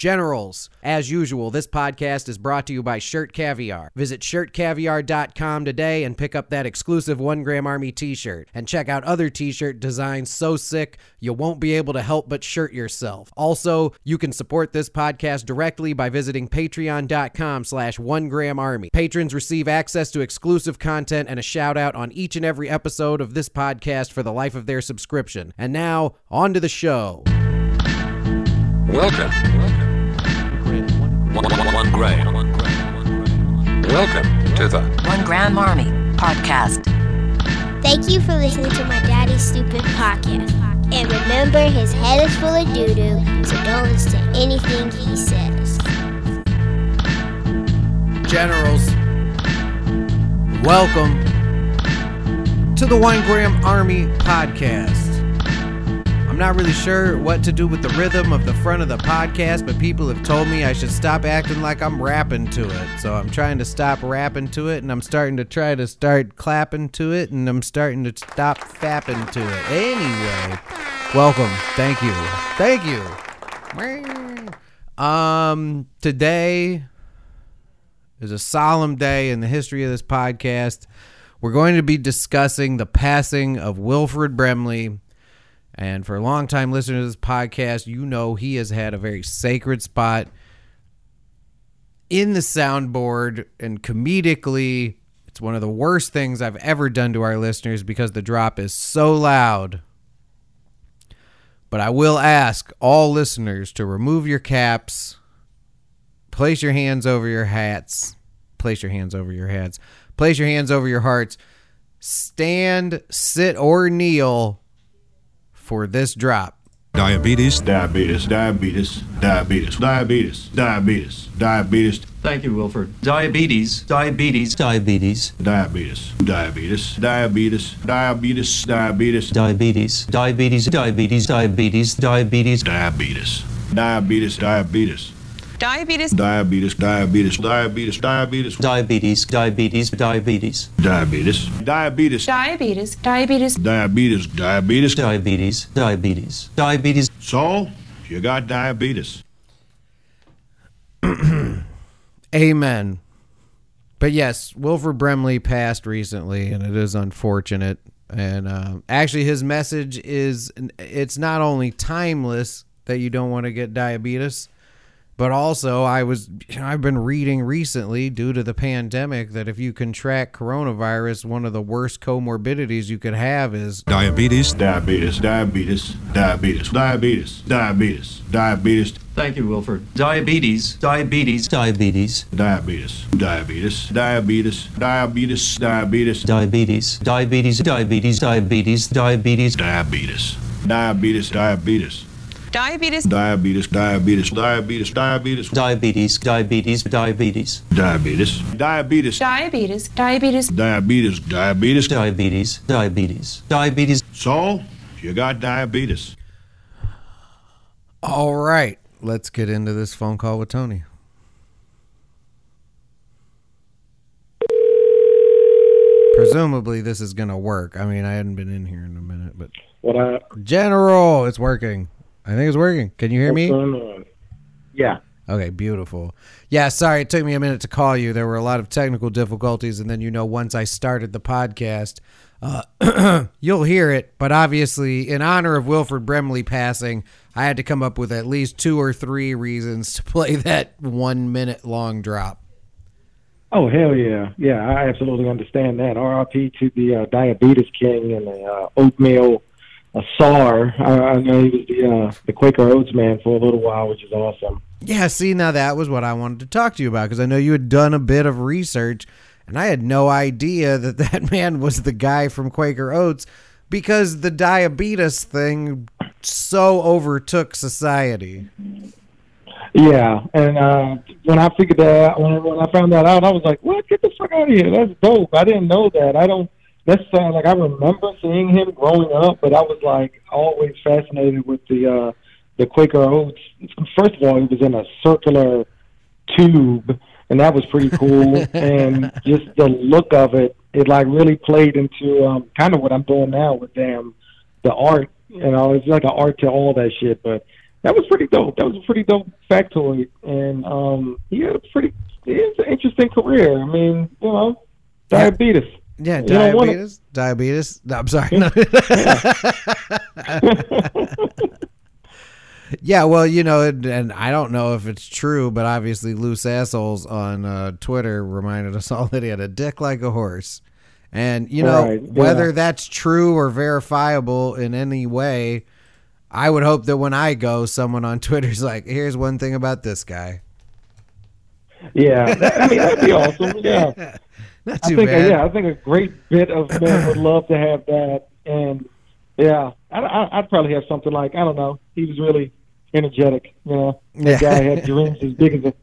Generals, as usual, this podcast is brought to you by Shirt Caviar. Visit shirtcaviar.com today and pick up that exclusive One Gram Army t shirt. And check out other t shirt designs so sick you won't be able to help but shirt yourself. Also, you can support this podcast directly by visiting patreon.com slash one gram army. Patrons receive access to exclusive content and a shout out on each and every episode of this podcast for the life of their subscription. And now, on to the show. Welcome. One, one, one gram. Welcome to the One Gram Army Podcast. Thank you for listening to my daddy's stupid podcast. And remember, his head is full of doo doo, so don't listen to anything he says. Generals, welcome to the One Gram Army Podcast. I'm not really sure what to do with the rhythm of the front of the podcast, but people have told me I should stop acting like I'm rapping to it. So I'm trying to stop rapping to it, and I'm starting to try to start clapping to it, and I'm starting to stop fapping to it. Anyway, welcome. Thank you. Thank you. Um, today is a solemn day in the history of this podcast. We're going to be discussing the passing of Wilford Brimley. And for a long time listeners to this podcast, you know he has had a very sacred spot in the soundboard and comedically it's one of the worst things I've ever done to our listeners because the drop is so loud. But I will ask all listeners to remove your caps, place your hands over your hats, place your hands over your hats, place your hands over your hearts, stand, sit, or kneel for this drop. Diabetes, diabetes, diabetes, diabetes, diabetes, diabetes, diabetes, Thank you, Wilford. Diabetes, diabetes, diabetes, diabetes, diabetes, diabetes, diabetes, diabetes, diabetes, diabetes, diabetes, diabetes, diabetes, diabetes, diabetes, diabetes, Diabetes, diabetes, diabetes, diabetes, diabetes, diabetes, diabetes, diabetes, diabetes, diabetes, diabetes, diabetes, diabetes, diabetes. diabetes, diabetes, diabetes. So, you got diabetes. Amen. But yes, Wilford Brimley passed recently, and it is unfortunate. And um, actually, his message is it's not only timeless that you don't want to get diabetes, but also I was I've been reading recently due to the pandemic that if you contract coronavirus, one of the worst comorbidities you could have is Diabetes, diabetes, diabetes, diabetes, diabetes, diabetes, diabetes, Thank you, Wilford. Diabetes, diabetes, diabetes, diabetes, diabetes, diabetes, diabetes, diabetes, diabetes, diabetes, diabetes, diabetes, diabetes, diabetes, diabetes, diabetes, diabetes, diabetes, diabetes, diabetes, diabetes, diabetes, diabetes, diabetes, diabetes, diabetes, diabetes, diabetes, diabetes, diabetes. diabetes, diabetes, diabetes. So, you got diabetes. all right. Let's get into this phone call with Tony. Presumably, this is gonna work. I mean, I hadn't been in here in a minute, but What I General, it's working. I think it's working. Can you hear me? Yeah. Okay, beautiful. Yeah, sorry, it took me a minute to call you. There were a lot of technical difficulties, and then you know, once I started the podcast, uh, you'll hear it. But obviously, in honor of Wilford Brimley passing, I had to come up with at least two or three reasons to play that one minute long drop. Oh hell yeah, yeah. I absolutely understand that. RIP to the uh, diabetes king and the uh, oatmeal uh, czar. I, I know he was the uh, the Quaker Oats man for a little while, which is awesome. Yeah, see, now that was what I wanted to talk to you about because I know you had done a bit of research, and I had no idea that that man was the guy from Quaker Oats because the diabetes thing so overtook society. Yeah, and uh, when I figured that out, when, when I found that out, I was like, "What? Get the fuck out of here! That's dope." I didn't know that. I don't. That's uh, like I remember seeing him growing up, but I was like always fascinated with the uh, the Quaker Oats. First of all, he was in a circular tube, and that was pretty cool. and just the look of it, it like really played into um, kind of what I'm doing now with them, the art. You know, it's like an art to all that shit, but that was pretty dope. That was a pretty dope factoid, and um, he had a pretty, he has an interesting career. I mean, you know, diabetes. Yeah, You don't wanna- diabetes. Diabetes. No, I'm sorry. No. yeah, well, you know, and, and I don't know if it's true, but obviously, loose assholes on uh, Twitter reminded us all that he had a dick like a horse. And you know, Right, whether that's true or verifiable in any way, I would hope that when I go, someone on Twitter's like, "Here's one thing about this guy." Yeah, I mean that'd be awesome. Yeah, Not I think uh, bad. yeah, I think a great bit of men would love to have that, and yeah, I, I, I'd probably have something like I don't know. He was really energetic. You know, Yeah. the guy had dreams as big as a,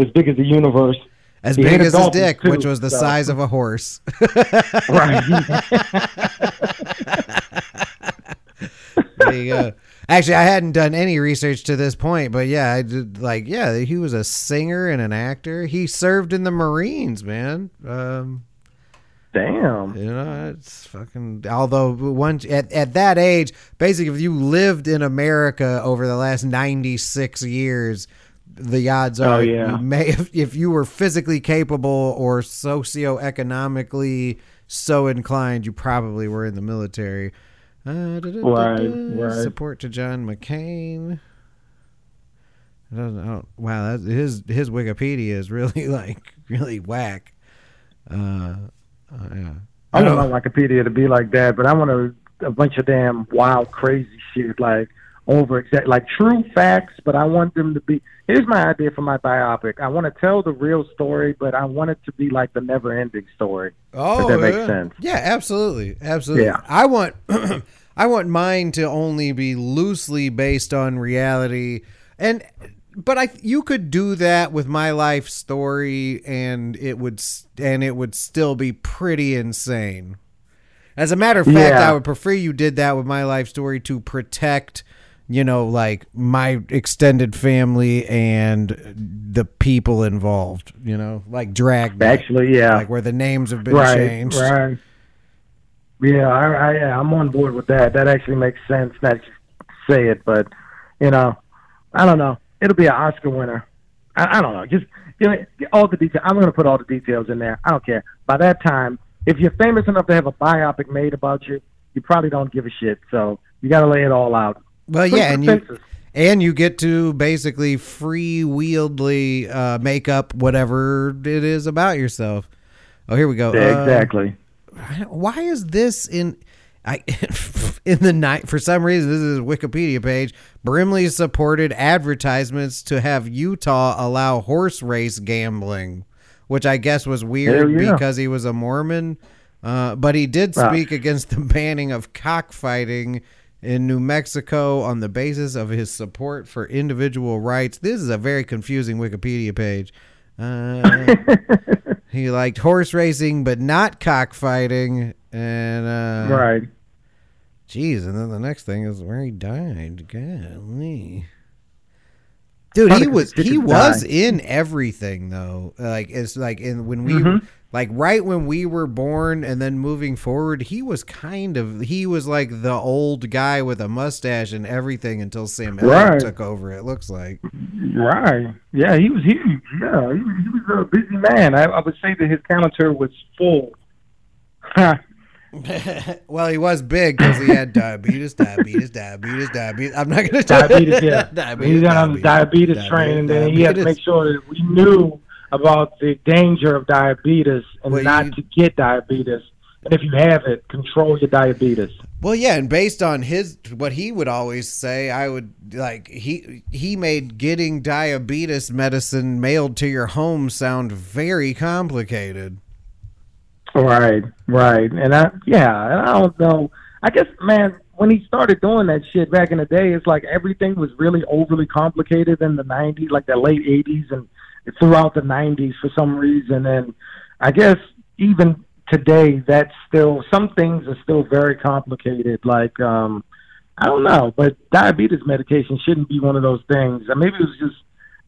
as big as the universe. As He big as his dick, too, which was the so. size of a horse. Right. there you go. Actually, I hadn't done any research to this point, but yeah, I did. Like, yeah, he was a singer and an actor. He served in the Marines, man. Um, Damn. you know, it's fucking. Although once at at that age, basically, if you lived in America over the last ninety six years, the odds are Oh, yeah. you may if, if you were physically capable or socioeconomically so inclined, you probably were in the military. Uh. Right, right. Support to John McCain. I don't know. Wow, that, his his Wikipedia is really like really whack. Uh, uh, yeah. I don't want Wikipedia to be like that, but I want a, a bunch of damn wild, crazy shit, like over exact, like true facts. But I want them to be. Here's my idea for my biopic. I want to tell the real story, but I want it to be like the never-ending story. Oh, If that makes yeah. sense. Yeah, absolutely, absolutely. Yeah. I want, I want mine to only be loosely based on reality, and but I you could do that with my life story, and it would and it would still be pretty insane. As a matter of fact, Yeah. I would prefer you did that with my life story to protect, you know, like my extended family and the people involved. You know, like drag, Actually, yeah. like where the names have been right, changed. right. Yeah, I, I, I'm on board with that. That actually makes sense. Not just say it, but you know, I don't know. It'll be an Oscar winner. I, I don't know. Just you know, all the details. I'm going to put all the details in there. I don't care. By that time, if you're famous enough to have a biopic made about you, you probably don't give a shit. So you got to lay it all out. Well, yeah, and you and you get to basically freewheeledly uh, make up whatever it is about yourself. Oh, here we go. Yeah, Uh, exactly. why is this in I in the night for some reason this is a Wikipedia page. Brimley supported advertisements to have Utah allow horse race gambling, which I guess was weird yeah. because he was a Mormon. Uh, but he did speak against the banning of cockfighting in New Mexico on the basis of his support for individual rights. This is a very confusing Wikipedia page. Uh, he liked horse racing, but not cockfighting. And uh, right. Jeez, and then the next thing is where he died. Golly. Dude, he was he was died. in everything though. Like it's like in when we Mhm. Like right when we were born and then moving forward, he was kind of he was like the old guy with a mustache and everything until Sam Elliott Right. took over. It looks like. Right. Yeah, he was huge. Yeah, he, he was a busy man. I, I would say that his calendar was full. well, he was big because he had diabetes, diabetes, diabetes, diabetes. I'm not gonna diabetes, yeah. diabetes, he got on the diabetes, train, and then he had to make sure that we knew about the danger of diabetes and Well, not you- to get diabetes. And if you have it, control your diabetes. Well, yeah, and based on his what he would always say, I would like he he made getting diabetes medicine mailed to your home sound very complicated. Right, right. And I, yeah, and I don't know. I guess, man, when he started doing that shit back in the day, it's like everything was really overly complicated in the 90s, like the late 80s and throughout the 90s for some reason. And I guess even today, that's still, some things are still very complicated. Like, um, I don't know, but diabetes medication shouldn't be one of those things. Maybe it was just,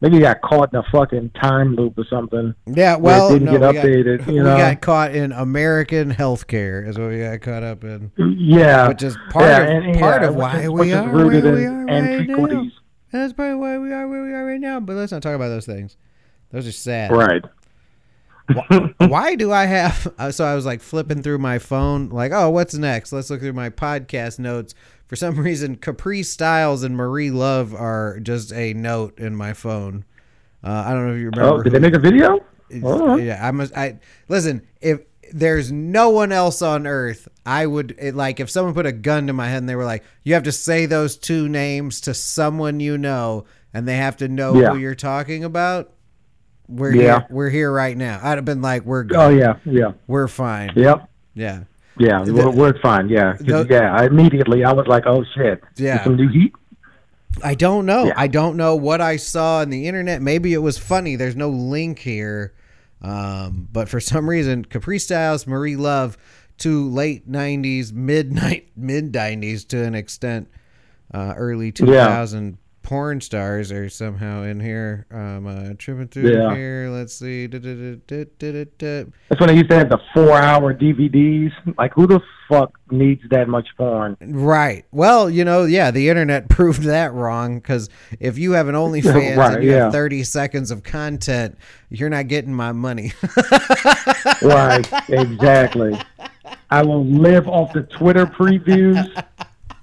maybe got caught in a fucking time loop or something. Yeah, well, didn't no, get we got- updated. we you know? got caught in American healthcare is what we got caught up in, Yeah, which is part yeah, of and- part yeah, of why is- we are where we are right now. That's probably why we are where we are right now. But let's not talk about those things. Those are sad. Right. Why do I have? uh, So I was like flipping through my phone, like, oh, what's next? Let's look through my podcast notes. For some reason, Capri Styles and Marie Love are just a note in my phone. Uh, I don't know if you remember. Oh, did who- they make a video? Oh. yeah, I must. I listen. If there's no one else on earth, I would it, like if someone put a gun to my head and they were like, "You have to say those two names to someone you know," and they have to know Yeah. who you're talking about. We're Yeah. here. We're here right now. I'd have been like, "We're good. Oh yeah, yeah, We're fine." yep, Yeah. yeah. The- we're, we're fine. Yeah, the- yeah. I immediately I was like, oh shit. Yeah. Some new heat. I don't know. Yeah. I don't know what I saw on the internet. Maybe it was funny. There's no link here. Um, but for some reason, Capri Styles, Marie Love, two late '90s, midnight, mid '90s to an extent, uh, early 2000 porn stars are somehow in here. Um, uh, tripping through Yeah. here. Let's see. That's when I used to have the four-hour DVDs. Like, who the fuck needs that much porn? Right. Well, you know, yeah, the internet proved that wrong because if you have an OnlyFans Right, and you yeah. have 30 seconds of content, you're not getting my money. right, exactly. I will live off the Twitter previews.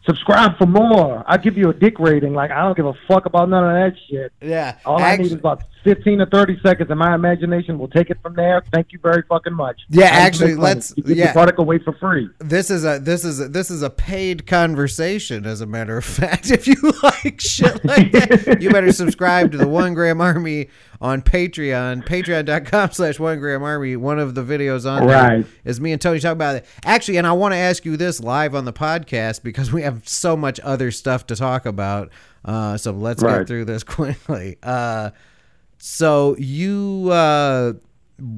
Subscribe for more. I'll give you a dick rating. Like, I don't give a fuck about none of that shit. yeah. All I need is about 15 to 30 seconds, and my imagination will take it from there. Thank you very fucking much. Yeah, actually, to make money. let's- You give yeah. the product away for free. this is a this is a, this is a paid conversation as a matter of fact if you like shit like that you better subscribe to the one gram army on patreon patreon.com slash one gram army one of the videos on there Right. is me and tony talking about it actually and i want to ask you this live on the podcast because we have so much other stuff to talk about uh, so let's get through this quickly uh, so you uh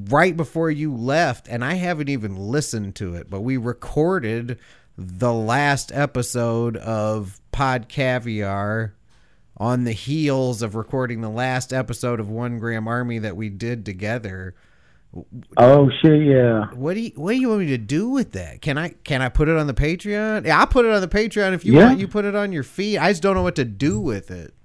right before you left and I haven't even listened to it, but we recorded the last episode of Pod Caviar on the heels of recording the last episode of One Gram Army that we did together. Oh, shit, yeah. What do you what do you want me to do with that? Can I can I put it on the Patreon? Yeah, I'll put it on the Patreon if you Yeah. want. You put it on your feed. I just don't know what to do with it.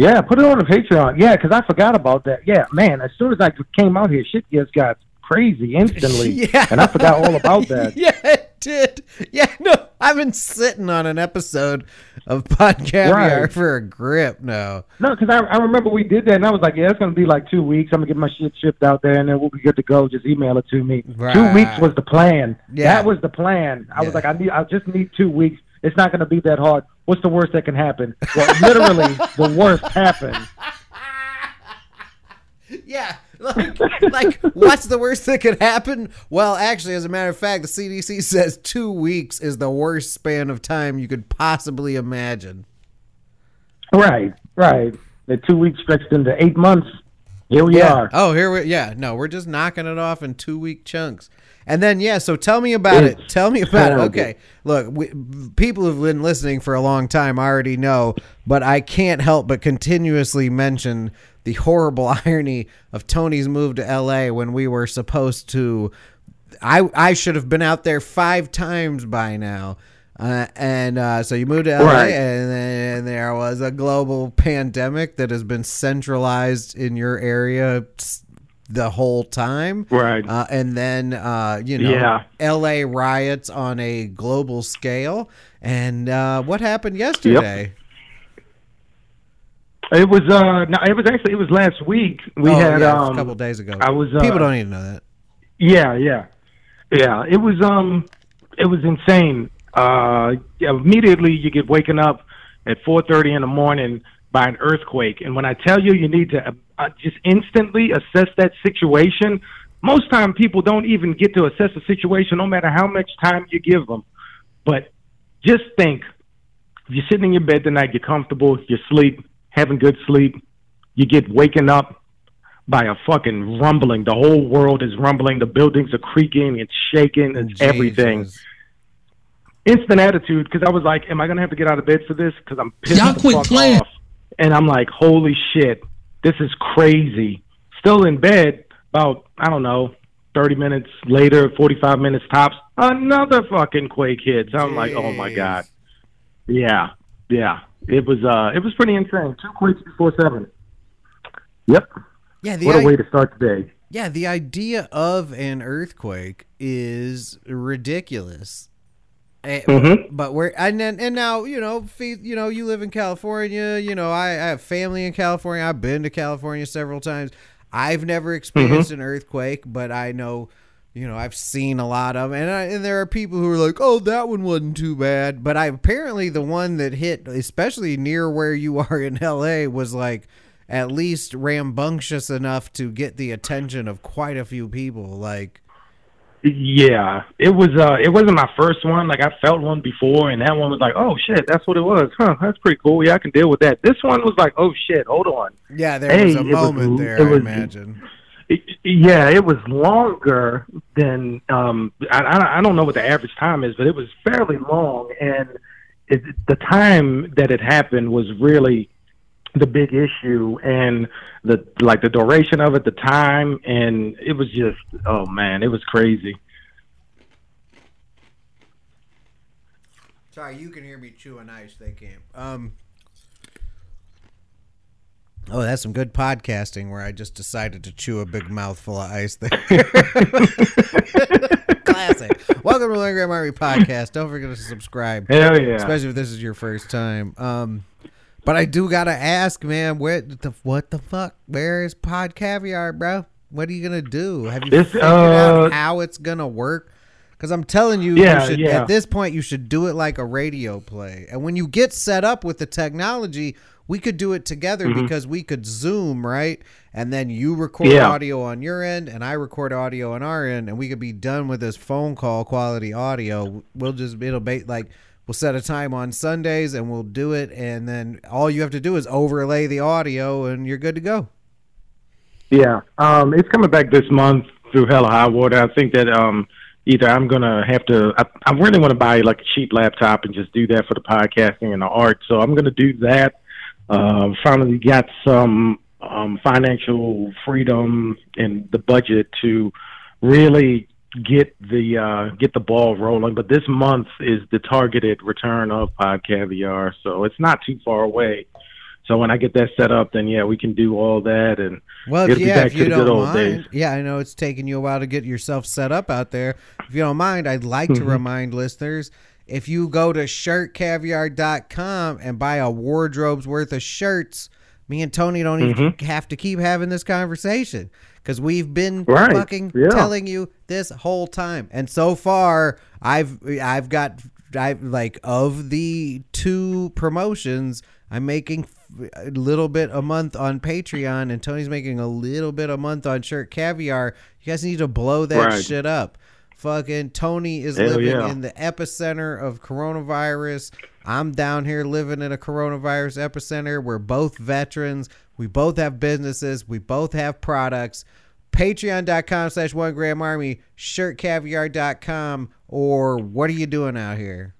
Yeah, put it on the Patreon. Yeah, because I forgot about that. Yeah, man, as soon as I came out here, shit just got crazy instantly. Yeah. And I forgot all about that. yeah, it did. Yeah, no, I've been sitting on an episode of Pod Caviar Right. for a grip now. No, because I, I remember we did that, and I was like, yeah, it's going to be like two weeks. I'm going to get my shit shipped out there, and then we'll be good to go. Just email it to me. Right. Two weeks was the plan. Yeah. That was the plan. I Yeah. was like, I need, I just need two weeks. It's not going to be that hard. What's the worst that can happen? Well, literally, the worst happened. Yeah, like, like what's the worst that could happen? Well, actually, as a matter of fact, the CDC says two weeks is the worst span of time you could possibly imagine. Right, right. The two weeks stretched into eight months. Here we yeah. are. Oh, here we. Yeah. No, we're just knocking it off in two week chunks. And then yeah. So tell me about it. Tell me about terrible. it. Okay. Look, we, people who've been listening for a long time already know, but I can't help but continuously mention the horrible irony of Tony's move to L.A. when we were supposed to. I I should have been out there five times by now. Uh, and uh, so you moved to LA, Right. and then there was a global pandemic that has been centralized in your area the whole time. Right. Uh, and then, uh, you know, Yeah. LA riots on a global scale. And uh, what happened yesterday? It was uh, no, it was actually it was last week. We oh, had yeah, um, a couple days ago. I was, uh, People don't even know that. Yeah, yeah, yeah. It was um, it was insane. Uh, immediately you get waken up at four thirty in the morning by an earthquake, and when I tell you, you need to uh, just instantly assess that situation. Most time, people don't even get to assess a situation, no matter how much time you give them. But just think, you're sitting in your bed tonight, you're comfortable, you're sleep, having good sleep, you get waken up by a fucking rumbling. The whole world is rumbling. The buildings are creaking. It's shaking. It's everything. Jesus. Instant attitude because I was like, "Am I gonna have to get out of bed for this?" Because I'm pissed Y'all the quit fuck playing. off. And I'm like, "Holy shit, this is crazy." Still in bed. About I don't know, thirty minutes later, forty-five minutes tops. Another fucking quake hits. I'm like, "Oh my god." Yeah, yeah. it was uh, it was pretty insane. Two quakes before seven. Yep. Yeah, the What a i- way to start the day. yeah, the idea of an earthquake is ridiculous. Eh, Mhm. But we're and then and now you know you know you live in California. You know I, I have family in California. I've been to California several times. I've never experienced an earthquake, but I know you know I've seen a lot of 'em. and I, and there are people who are like, oh that one wasn't too bad. But I apparently the one that hit, especially near where you are in L.A., was like at least rambunctious enough to get the attention of quite a few people. Like. Yeah, it was. uh It wasn't my first one. Like I felt one before, and that one was like, "Oh shit, that's what it was." Huh? That's pretty cool. Yeah, I can deal with that. This one was like, "Oh shit, hold on." Yeah, there was a it was- moment there, I was- imagine. It, yeah, it was longer than um. I, I I don't know what the average time is, but it was fairly long, and it, the time that it happened was really the big issue, and the like the duration of it, the time, and it was just oh man, it was crazy. Sorry, you can hear me chewing ice. They can't. Um. Oh, that's some good podcasting where I just decided to chew a big mouthful of ice there. Classic. Welcome to the Gram Army Podcast. Don't forget to subscribe. Hell yeah. Especially if this is your first time. Um, but I do gotta ask, man, where the what the fuck? Where is Pod Caviar, bro? What are you gonna do? Have you This, figured out uh, how it's gonna work? Because I'm telling you, Yeah, you should, yeah. at this point, you should do it like a radio play. And when you get set up with the technology, we could do it together Mm-hmm. because we could Zoom, right? And then you record Yeah. audio on your end, and I record audio on our end, and we could be done with this phone call quality audio. We'll just it'll be like we'll set a time on Sundays, and we'll do it, and then all you have to do is overlay the audio, and you're good to go. Yeah, um, it's coming back this month through Hella High Water. I think that um, either I'm gonna have to. I, I really want to buy like a cheap laptop and just do that for the podcasting and the art. So I'm gonna do that. Uh, finally got some um, financial freedom and the budget to really get the uh, get the ball rolling. But this month is the targeted return of Pod Caviar, so it's not too far away. So when I get that set up, then yeah, we can do all that and Well, It'll be yeah, back if to the good old mind, days. yeah, I know it's taking you a while to get yourself set up out there. If you don't mind, I'd like Mm-hmm. to remind listeners if you go to shirtcaviar.com and buy a wardrobe's worth of shirts, me and Tony don't even have to keep having this conversation because we've been Mm-hmm. Right, fucking yeah. telling you this whole time. And so far, I've I've got I like of the two promotions, I'm making a little bit a month on Patreon, and Tony's making a little bit a month on Shirt Caviar. You guys need to blow that Right. shit up. Fucking Tony is Hell living yeah. in the epicenter of coronavirus. I'm down here living in a coronavirus epicenter. We're both veterans. We both have businesses. We both have products. Patreon.com slash one gram army, shirtcaviar.com, or what are you doing out here?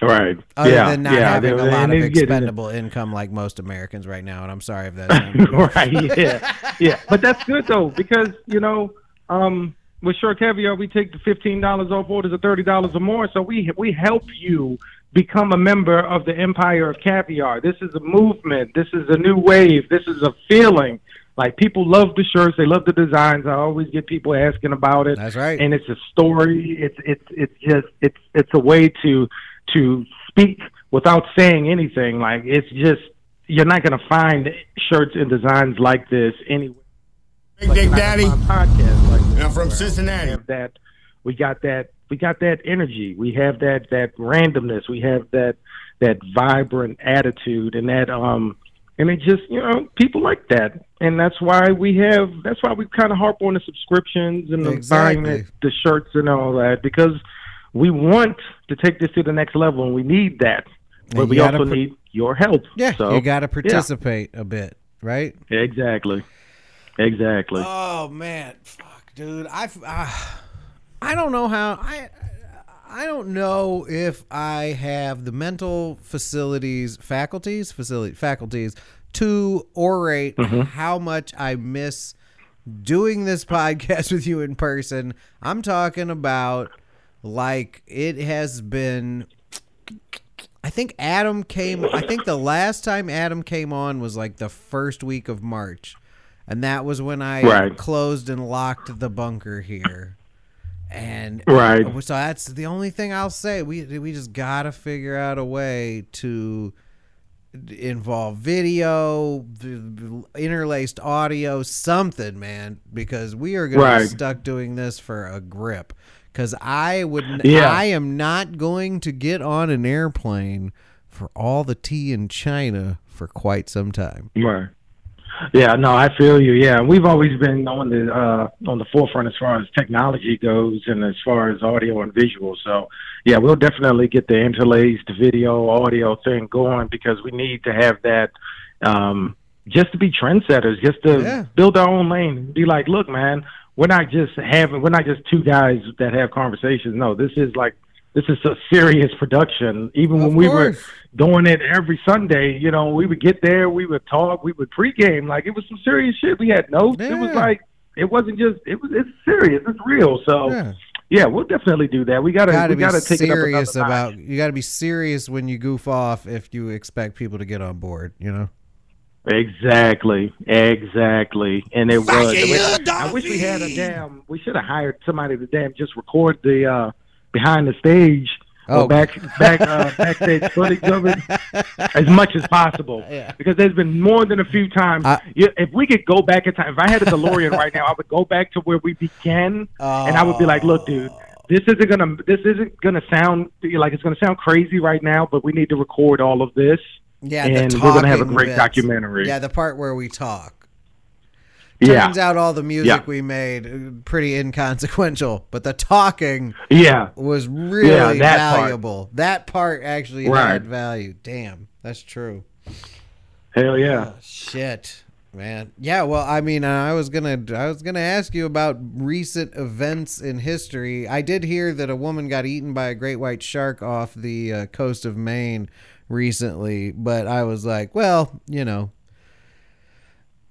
right. Other yeah, than not yeah, having a lot of getting- expendable income like most Americans right now, and I'm sorry if that's right. Yeah, yeah. But that's good though because you know, um, with Shirt Caviar, we take the fifteen dollars off orders of thirty dollars or more. So we we help you become a member of the empire of caviar. This is a movement. This is a new wave. This is a feeling. Like people love the shirts, they love the designs. I always get people asking about it. That's right. And it's a story. It's it's it's just it's it's a way to to speak without saying anything. Like it's just you're not going to find shirts and designs like this anywhere. Big Dick Daddy. Podcast like And I'm from Cincinnati. we that we got that we got that energy. We have that that randomness. We have that that vibrant attitude and that um and it just you know people like that. And that's why we have that's why we kind of harp on the subscriptions and the buying the, the shirts and all that because we want to take this to the next level and we need that. But we also pr- need your help. Yeah, so you got to participate a bit, right? exactly exactly Oh man, fuck, dude. I uh, I don't know how I I don't know if I have the mental facilities, faculties, facility faculties to orate how much I miss doing this podcast with you in person. I'm talking about like it has been I think Adam came. I think the last time Adam came on was like the first week of March, and that was when I Right. closed and locked the bunker here. And Right. so that's the only thing I'll say. We we just gotta figure out a way to involve video, interlaced audio, something, man, because we are gonna be stuck doing this for a grip. Because I would, Yeah. I am not going to get on an airplane for all the tea in China for quite some time. Right. Yeah, no, I feel you. Yeah, we've always been on the uh, on the forefront as far as technology goes, and as far as audio and visual. So, yeah, we'll definitely get the interlaced video audio thing going because we need to have that um, just to be trendsetters, just to Yeah. build our own lane. Be like, look, man, we're not just having, we're not just two guys that have conversations. No, this is like this is a serious production. Even Of when we were. Doing it every Sunday. You know, we would get there, we would talk, we would pregame. Like it was some serious shit. We had notes. It was like it wasn't just. It was. It's serious. It's real. So Yeah. yeah, we'll definitely do that. We gotta. Gotta we gotta take serious it up about. notch. You got to be serious when you goof off if you expect people to get on board. You know. Exactly, exactly, and it was. I wish we had a damn. We should have hired somebody to damn just record the uh behind the stage Oh. back back uh, backstage footage of it as much as possible. Yeah. Because there's been more than a few times. I- if we could go back in time, if I had a DeLorean right now, I would go back to where we began, and I would be like, "Look, dude." This isn't gonna. This isn't gonna sound like it's gonna sound crazy right now, but we need to record all of this. Yeah, and we're gonna have a great bits. documentary. Yeah, the part where we talk. Yeah, Turns out all the music Yeah. we made uh, pretty inconsequential, but the talking yeah. was really Yeah, that part. valuable. That part actually Right. had value. Damn, that's true. Hell yeah. Shit, man. Yeah, well, I mean, uh, I was gonna, I was gonna ask you about recent events in history. I did hear that a woman got eaten by a great white shark off the uh, coast of Maine recently, but I was like, well, you know,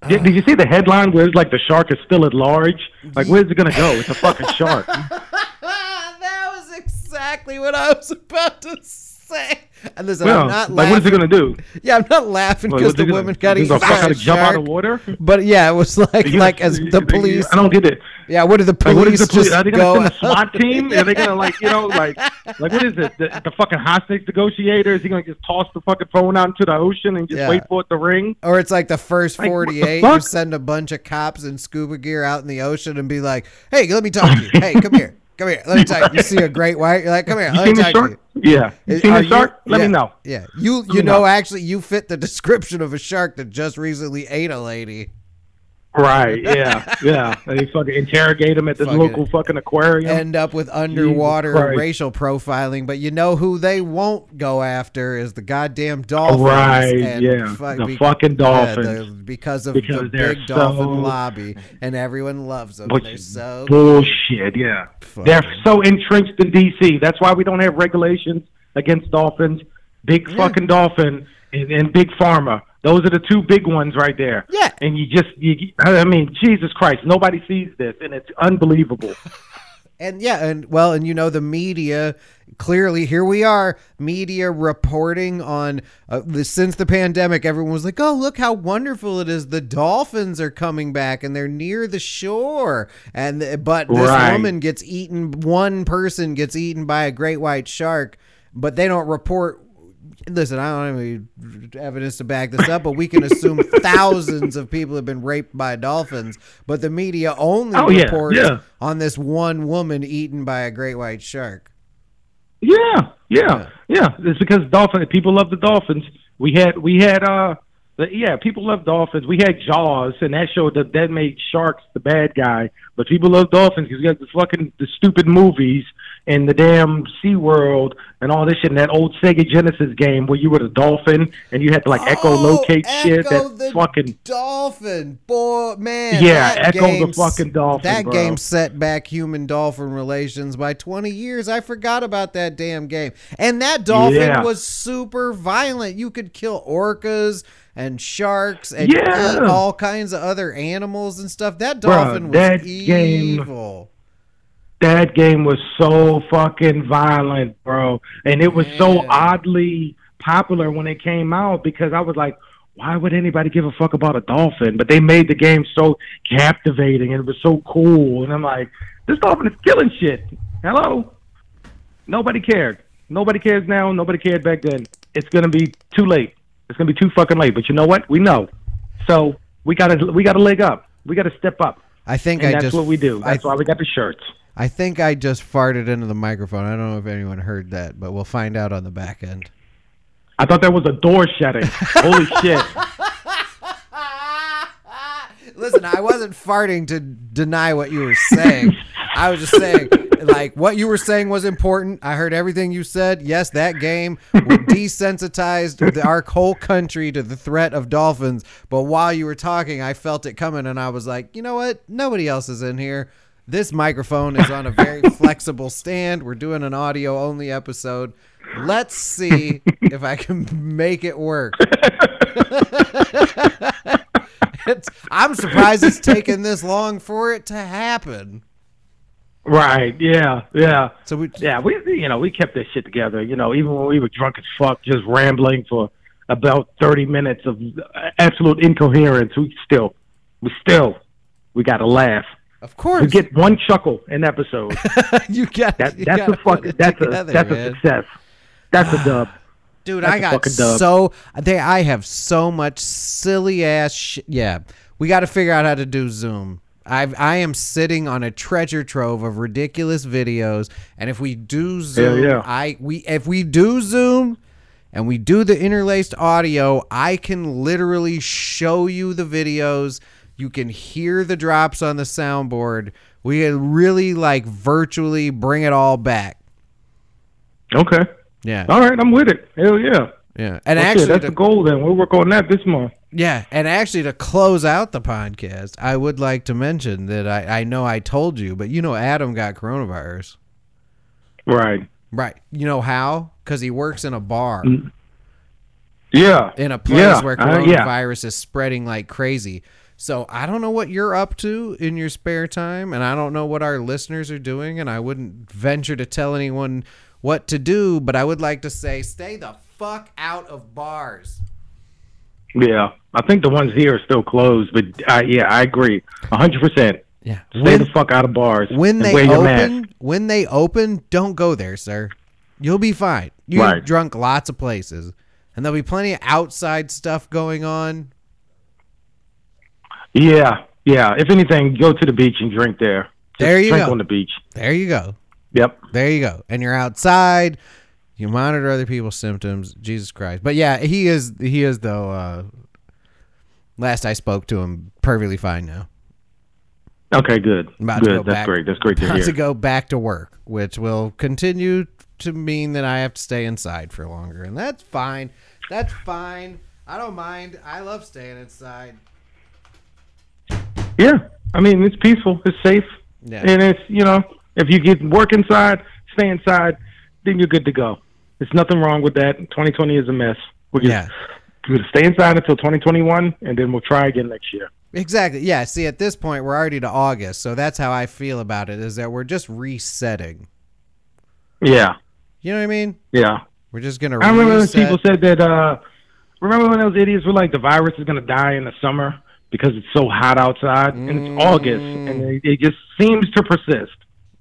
Did, did you see the headline where it's like the shark is still at large? Like, where's it gonna go? It's a fucking shark. that was exactly what I was about to say. And listen, Well, I'm not like, what is he gonna do? Yeah, I'm not laughing because the woman got eaten by a jump out of water? But yeah, it was like You- like as the police. I don't get it. Yeah, what did the Like, what is the police? Are they go? gonna go send a SWAT team? Are they gonna like, you know, like, like what is it? The, the fucking hostage negotiator? Is he gonna just toss the fucking phone out into the ocean and just Yeah. wait for it to ring? Or it's like the first Like, 48, you send a bunch of cops in scuba gear out in the ocean and be like, hey, let me talk to you. Hey, come here. Come here. Let me to you. You see a great white? You're like, come here. You Let seen me talk to you. shark? Yeah. You seen the shark? Let yeah, me know. Yeah. You you know know. actually you fit the description of a shark that just recently ate a lady. Right. Yeah. Yeah. They fucking interrogate him at this Fucking- local fucking aquarium. End up with underwater racial profiling, but you know who they won't go after is the goddamn dolphins. Right, and yeah, the fucking yeah, the- dolphins. because of Because the big dolphin lobby, and everyone loves them. They're so bullshit. Yeah, Fuck. they're so entrenched in DC. That's why we don't have regulations against dolphins. Big fucking dolphin and, and big pharma. Those are the two big ones right there. Yeah. and you just, you, I mean, Jesus Christ, nobody sees this, and it's unbelievable. And yeah, and well, and you know the media clearly here we are, media reporting on uh, the, since the pandemic. Everyone was like, "Oh, look how wonderful it is! The dolphins are coming back, and they're near the shore." And but this Right. woman gets eaten. One person gets eaten by a great white shark, but they don't report. Listen, I don't have any evidence to back this up, but we can assume thousands of people have been raped by dolphins. But the media only Oh, reports yeah. on this one woman eaten by a great white shark. Yeah, yeah, yeah. It's because dolphin people love the dolphins. We had we had uh yeah, people love dolphins. We had Jaws, and that showed that that made sharks the bad guy. But people love dolphins because you got the fucking the stupid movies and the damn Sea World and all this shit. And that old Sega Genesis game where you were the dolphin and you had to like echolocate oh, shit. Oh, Ecco That the fucking dolphin, boy, man. Yeah, that Ecco the fucking dolphin, That bro. game set back human dolphin relations by twenty years. I forgot about that damn game. And that dolphin Yeah. was super violent. You could kill orcas and sharks and Yeah. eat all kinds of other animals and stuff. That Bruh, dolphin was that game- evil. That game was so fucking violent, bro, and it was so oddly popular when it came out because I was like, why would anybody give a fuck about a dolphin? But they made the game so captivating and it was so cool. And I'm like, this dolphin is killing shit. Hello? Nobody cared. Nobody cares now. Nobody cared back then. It's gonna be too late. It's gonna be too fucking late. But you know what? We know. So we gotta we gotta leg up. We gotta step up. I think And I that's just what we do. I, That's why we got the shirts. I think I just farted into the microphone. I don't know if anyone heard that, but we'll find out on the back end. I thought that was a door shutting. Holy shit. Listen, I wasn't farting to deny what you were saying. I was just saying, like, what you were saying was important. I heard everything you said. Yes, that game desensitized the, our whole country to the threat of dolphins. But while you were talking, I felt it coming, and I was like, you know what? Nobody else is in here. This microphone is on a very flexible stand. We're doing an audio only episode. Let's see if I can make it work. It's, I'm surprised it's taken this long for it to happen. Right. Yeah. Yeah. So we, Yeah. We, you know, we kept this shit together. You know, even when we were drunk as fuck, just rambling for about thirty minutes of absolute incoherence, we still, we still, we got to laugh. Of course, you get one chuckle an episode. you get That, you that's a fuck. That's a together, that's a success. That's a dub. dude. That's I a got so they. I have so much silly ass shit. Yeah, we got to figure out how to do Zoom. I I am sitting on a treasure trove of ridiculous videos, and if we do Zoom, yeah. I we if we do Zoom. And we do the interlaced audio. I can literally show you the videos. You can hear the drops on the soundboard. We can really like virtually bring it all back. Okay. Yeah. All right. I'm with it. Hell yeah. Yeah. And Well, shit, actually, that's to- the goal. Then we'll work on that this month. Yeah, and actually to close out the podcast, I would like to mention that I, I know I told you, but you know Adam got coronavirus. Right. Right. You know how? Because he works in a bar Yeah. in a place yeah. where uh, yeah. coronavirus is spreading like crazy. So I don't know what you're up to in your spare time, and I don't know what our listeners are doing, and I wouldn't venture to tell anyone what to do, but I would like to say stay the fuck out of bars. Yeah, I think the ones here are still closed, but uh, yeah, I agree, hundred percent. Yeah. Stay the fuck out of bars. when they open, when they open, don't go there, sir. You'll be fine. You've Right. drunk lots of places, and there'll be plenty of outside stuff going on. Yeah, yeah. If anything, go to the beach and drink there. Just There you drink go. on the beach. There you go. Yep. There you go. And you're outside. You monitor other people's symptoms. Jesus Christ. But yeah, he is. He is though. Uh, last I spoke to him, perfectly fine now. Okay, good. About to go Good. That's back- great. That's great to About hear. to go back to work, which will continue to mean that I have to stay inside for longer, and that's fine. That's fine. I don't mind. I love staying inside. Yeah, I mean it's peaceful, it's safe, Yeah. and it's you know if you get work inside, stay inside, then you're good to go. There's nothing wrong with that. 2020 is a mess. We're just Yeah. we're gonna stay inside until 2021, and then we'll try again next year. Exactly. Yeah. See, at this point, we're already to August, so that's how I feel about it. Is that we're just resetting. Yeah, You know what I mean? yeah. We're just gonna. I remember when people said that. uh Remember when those idiots were like, the virus is gonna die in the summer because it's so hot outside, and it's August, and it, it just seems to persist.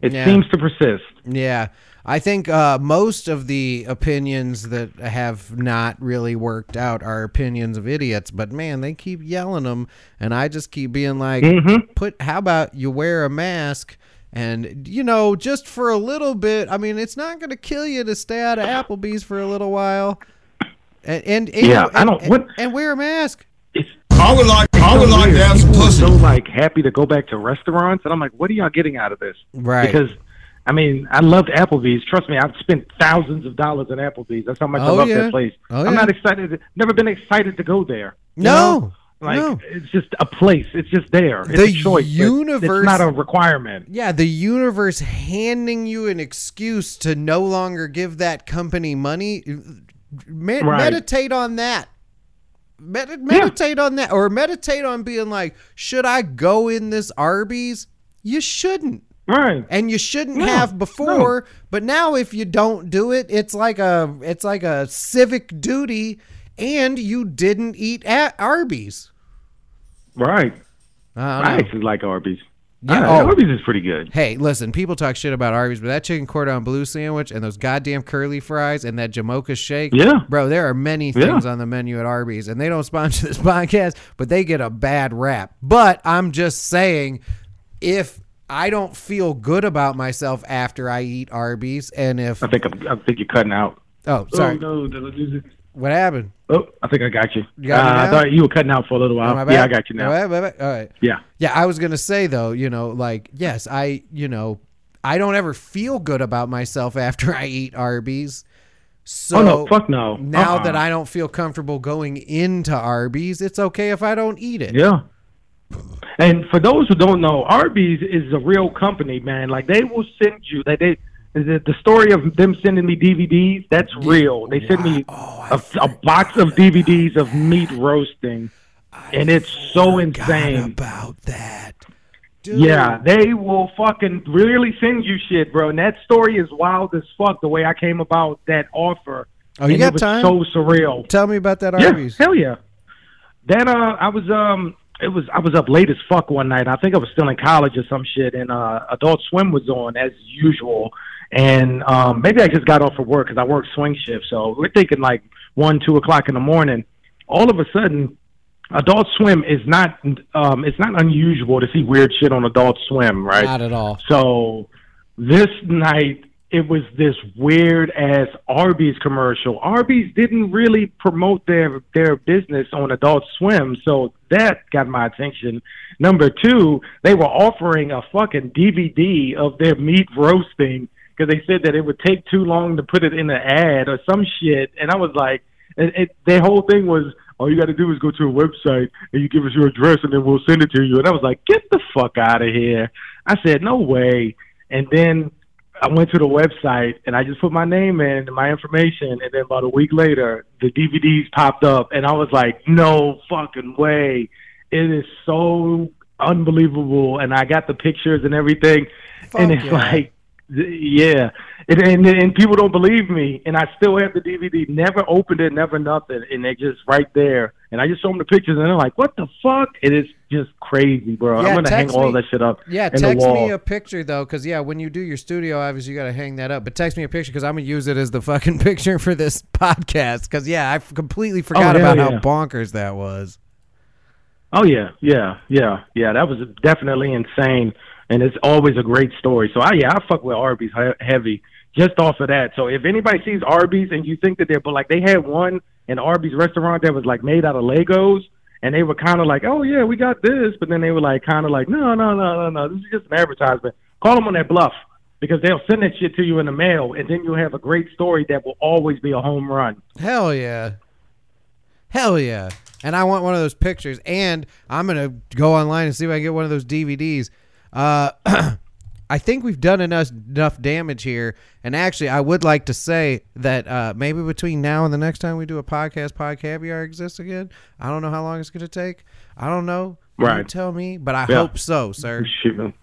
It Mm. Yeah. seems to persist. Yeah. I think uh, most of the opinions that have not really worked out are opinions of idiots, but man, they keep yelling them, and I just keep being like, Mhm. "Put, how about you wear a mask?" And you know, just for a little bit. I mean, it's not going to kill you to stay out of Applebee's for a little while, and and, and Yeah, I don't- and- what- and wear a mask. It's I would like, I would so like weird. to have some People are pussy. so like happy to go back to restaurants, and I'm like, what are y'all getting out of this? Right. Because, I mean, I loved Applebee's. Trust me, I've spent thousands of dollars on Applebee's. That's how much I Oh, love yeah. that place. Oh, I'm yeah. not excited. Never been excited to go there. you No, know? like no. it's just a place. It's just there. It's The a choice. universe- It's not a requirement. Yeah, the universe handing you an excuse to no longer give that company money. Me- Right. Meditate on that. Medi- meditate on that, or meditate on being like, should I go in this Arby's? You shouldn't. Right. and you shouldn't No, have before. But now, if you don't do it, it's like a it's like a civic duty, and you didn't eat at Arby's. Right. I I don't know. actually like Arby's. Yeah, oh. Arby's is pretty good. Hey, listen, people talk shit about Arby's, but that chicken cordon bleu sandwich and those goddamn curly fries and that Jamocha shake. Yeah. Bro, there are many Yeah. things on the menu at Arby's, and they don't sponsor this podcast, but they get a bad rap. But I'm just saying, if I don't feel good about myself after I eat Arby's, and if. I think I'm, I think you're cutting out. Oh, sorry. Oh, no. What happened? Oh, I think I got you. You got uh, I thought you were cutting out for a little while. Uh, Yeah, I got you now. Am I back? All right. Yeah. Yeah, I was gonna say though, you know, like yes, I, you know, I don't ever feel good about myself after I eat Arby's. So oh no, fuck no. now Uh-uh. that I don't feel comfortable going into Arby's, it's okay if I don't eat it. Yeah. And for those who don't know, Arby's is a real company, man. Like they will send you. They they the, the story of them sending me DVDs. That's real. They sent me Oh, a, a box of DVDs of meat roasting, and it's so insane. about that. Dude. Yeah, they will fucking really send you shit, bro. And that story is wild as fuck. The way I came about that offer. Oh, you And got it was time? So surreal. Tell me about that Yeah, Arby's. hell yeah. That uh, I was um, it was I was up late as fuck one night. I think I was still in college or some shit, and uh, Adult Swim was on as usual. And um, maybe I just got off of work because I work swing shift, so we're thinking like one, two o'clock in the morning. All of a sudden, Adult Swim is not um, it's not unusual to see weird shit on Adult Swim, right? Not at all. So this night it was this weird ass Arby's commercial. Arby's didn't really promote their their business on Adult Swim, so that got my attention. Number two, they were offering a fucking DVD of their meat roasting because they said that it would take too long to put it in an ad or some shit, and I was like, it, it, their whole thing was. All you got to do is go to a website and you give us your address and then we'll send it to you. And I was like, get the fuck out of here. I said, no way. And then I went to the website and I just put my name in and my information. And then about a week later, the DVDs popped up and I was like, no fucking way. It is so unbelievable. And I got the pictures and everything. and it's yeah. like, yeah. And, and, and people don't believe me. And I still have the DVD. Never opened it, never nothing. And they're just right there. And I just show them the pictures and they're like, what the fuck? It is just crazy, bro. Yeah, I'm going to hang text all me- that shit up Yeah, text me a picture though, because yeah, when you do your studio, obviously you got to hang that up. But text me a picture because I'm gonna use it as the fucking picture for this podcast. Because yeah, I completely oh, forgot hell about yeah. how bonkers that was. Oh yeah, yeah, yeah, yeah. That was definitely insane, and it's always a great story. So I yeah, I fuck with Arby's he- heavy just off of that. So if anybody sees Arby's and you think that they're, but like they had one in Arby's restaurant that was like made out of Legos, and they were kind of like, oh yeah, we got this, but then they were like kind of like, no, no, no, no, no, this is just an advertisement. Call them on that bluff because they'll send that shit to you in the mail, and then you'll have a great story that will always be a home run. Hell yeah. Hell yeah. And I want one of those pictures. And I'm to go online and see if I can get one of those DVDs. Uh, I think we've done enough, enough damage here. And actually, I would like to say that uh, maybe between now and the next time we do a podcast, Pod Caviar exists again. I don't know how long it's going to take. I don't know. You Right. tell me, but I Yeah. hope so, sir. Man.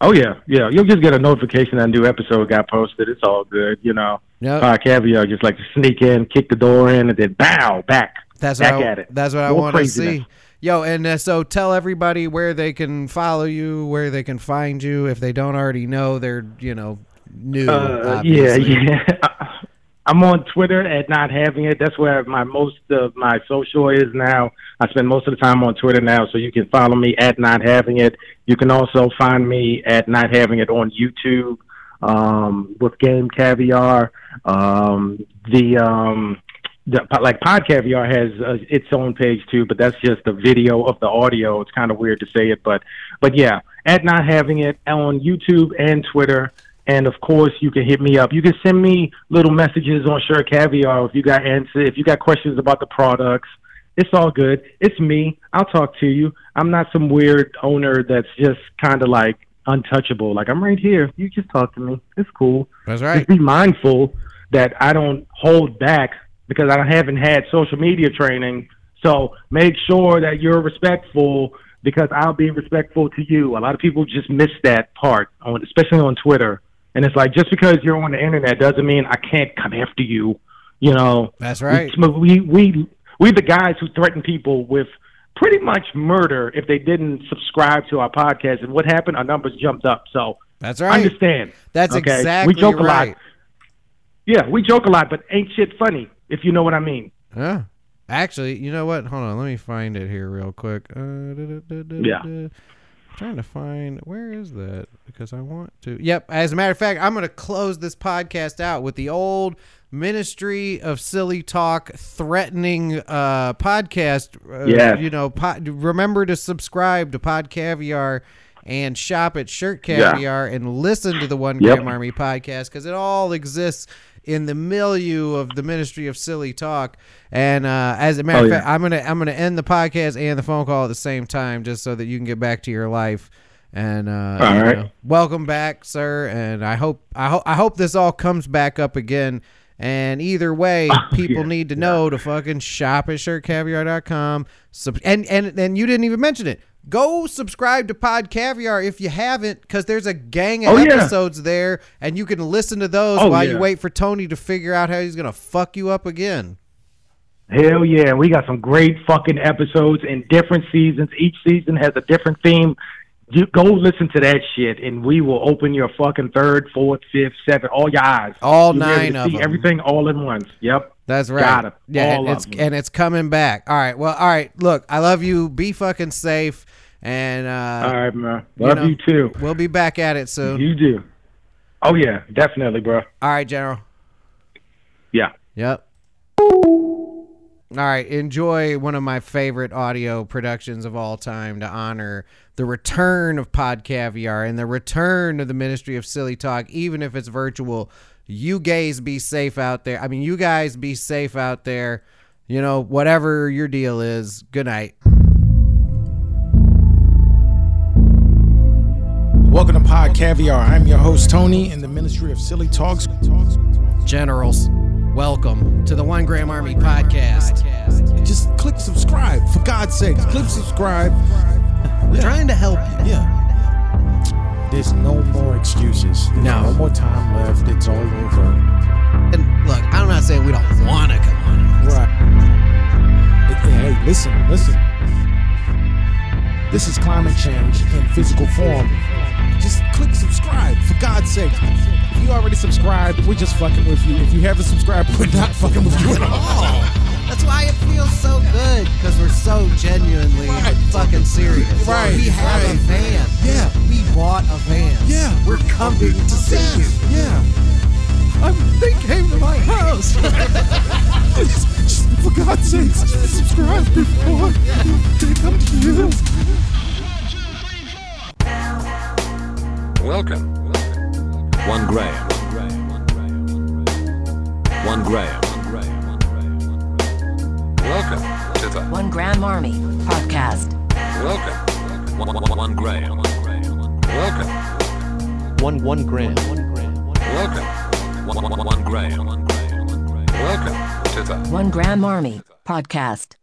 Oh yeah, yeah. You'll just get a notification that a new episode got posted. It's all good, you know. Yep. Pod caviar just like to sneak in, kick the door in, and then bow back. That's back what I, at it. That's what I want to see. Yo, and uh, so tell everybody where they can follow you, where they can find you. If they don't already know, they're you know new. Uh, yeah, yeah. I'm on Twitter at not having it. That's where my most of my social is now. I spend most of the time on Twitter now, so you can follow me at not having it. You can also find me at not having it on YouTube um, with Game Caviar. Um, the um, the, like Pod Caviar has uh, its own page too, but that's just the video of the audio. It's kind of weird to say it, but but yeah, at not having it on YouTube and Twitter. And of course, you can hit me up. You can send me little messages on Shirt Caviar if you got answer, if you got questions about the products. It's all good. It's me. I'll talk to you. I'm not some weird owner that's just kind of like untouchable. Like I'm right here. You just talk to me. It's cool. That's Just right. be mindful that I don't hold back because I haven't had social media training. So make sure that you're respectful because I'll be respectful to you. A lot of people just miss that part, on, especially on Twitter. And it's like just because you're on the internet doesn't mean I can't come after you. You know, That's right. We we we the guys who threaten people with pretty much murder if they didn't subscribe to our podcast. And what happened? Our numbers jumped up. So That's I right. understand. That's okay? exactly we joke a lot. Yeah, we joke a lot, but ain't shit funny if you know what I mean. Yeah. Actually, you know what? Hold on. Let me find it here real quick. Uh, da, da, da, Yeah. Trying to find where is that because I want to. Yep. As a matter of fact, I'm going to close this podcast out with the old Ministry of Silly Talk threatening uh, podcast. Uh, Yes. You know, pod, remember to subscribe to Pod Caviar and shop at Shirt Yeah. Caviar and listen to the One Yep. Gram Army podcast because it all exists in the milieu of the Ministry of Silly Talk. And uh, as a matter Oh, of yeah. fact, I'm gonna I'm gonna end the podcast and the phone call at the same time, just so that you can get back to your life. And uh, All right. know, welcome back, sir. And I hope I hope I hope this all comes back up again. And either way, people Oh, yeah, need to know to fucking shop at shirtcaviar.com. Sub- and and and you didn't even mention it. Go subscribe to Pod Caviar if you haven't, because there's a gang of Oh, yeah. episodes there, and you can listen to those Oh, while you wait for Tony to figure out how he's gonna fuck you up again. Hell yeah, we got some great fucking episodes in different seasons. Each season has a different theme. You go listen to that shit, and we will open your fucking third, fourth, fifth, seventh, all your eyes. All You'll nine of see them. everything all in once. Yep. That's right. Got it. Yeah, and it's them. and it's coming back. All right. Well, all right. Look, I love you. Be fucking safe, and uh, All right, man. you Love know, you, too. We'll be back at it soon. You do. Oh yeah, definitely, bro. All right, General. Yeah. Yep. All right, enjoy one of my favorite audio productions of all time to honor the return of Pod Caviar and the return of the Ministry of Silly Talk, even if it's virtual. You guys be safe out there. I mean, you guys be safe out there. You know, whatever your deal is. Good night. Welcome to Pod Caviar. I'm your host, Tony, in the Ministry of Silly Talks. Generals, welcome to the One Gram Army podcast. Just click subscribe, for God's sakes. Click subscribe. We're trying to help you. Yeah. There's no more excuses. There's No. no more time left. It's all over. And look, I'm not saying we don't want to come on. Right. Hey, hey, listen, listen. This is climate change in physical form. Just click subscribe, for God's sake. If you already subscribed, we're just fucking with you. If you haven't subscribed, we're not fucking with you at all. That's why it feels so good because we're so genuinely Right. fucking serious. Right, We have a van. Yeah. We bought a van. Yeah. We're coming to see you. Yeah. I'm, they came to my house. For God's sakes, subscribe before they come to you. Welcome. One Gram. One Gram. Welcome to the One Gram Army Podcast. Welcome. One, one, one Gram. Welcome. One one gram. Welcome. One, one, one Gram. Welcome to the One Gram Army Podcast.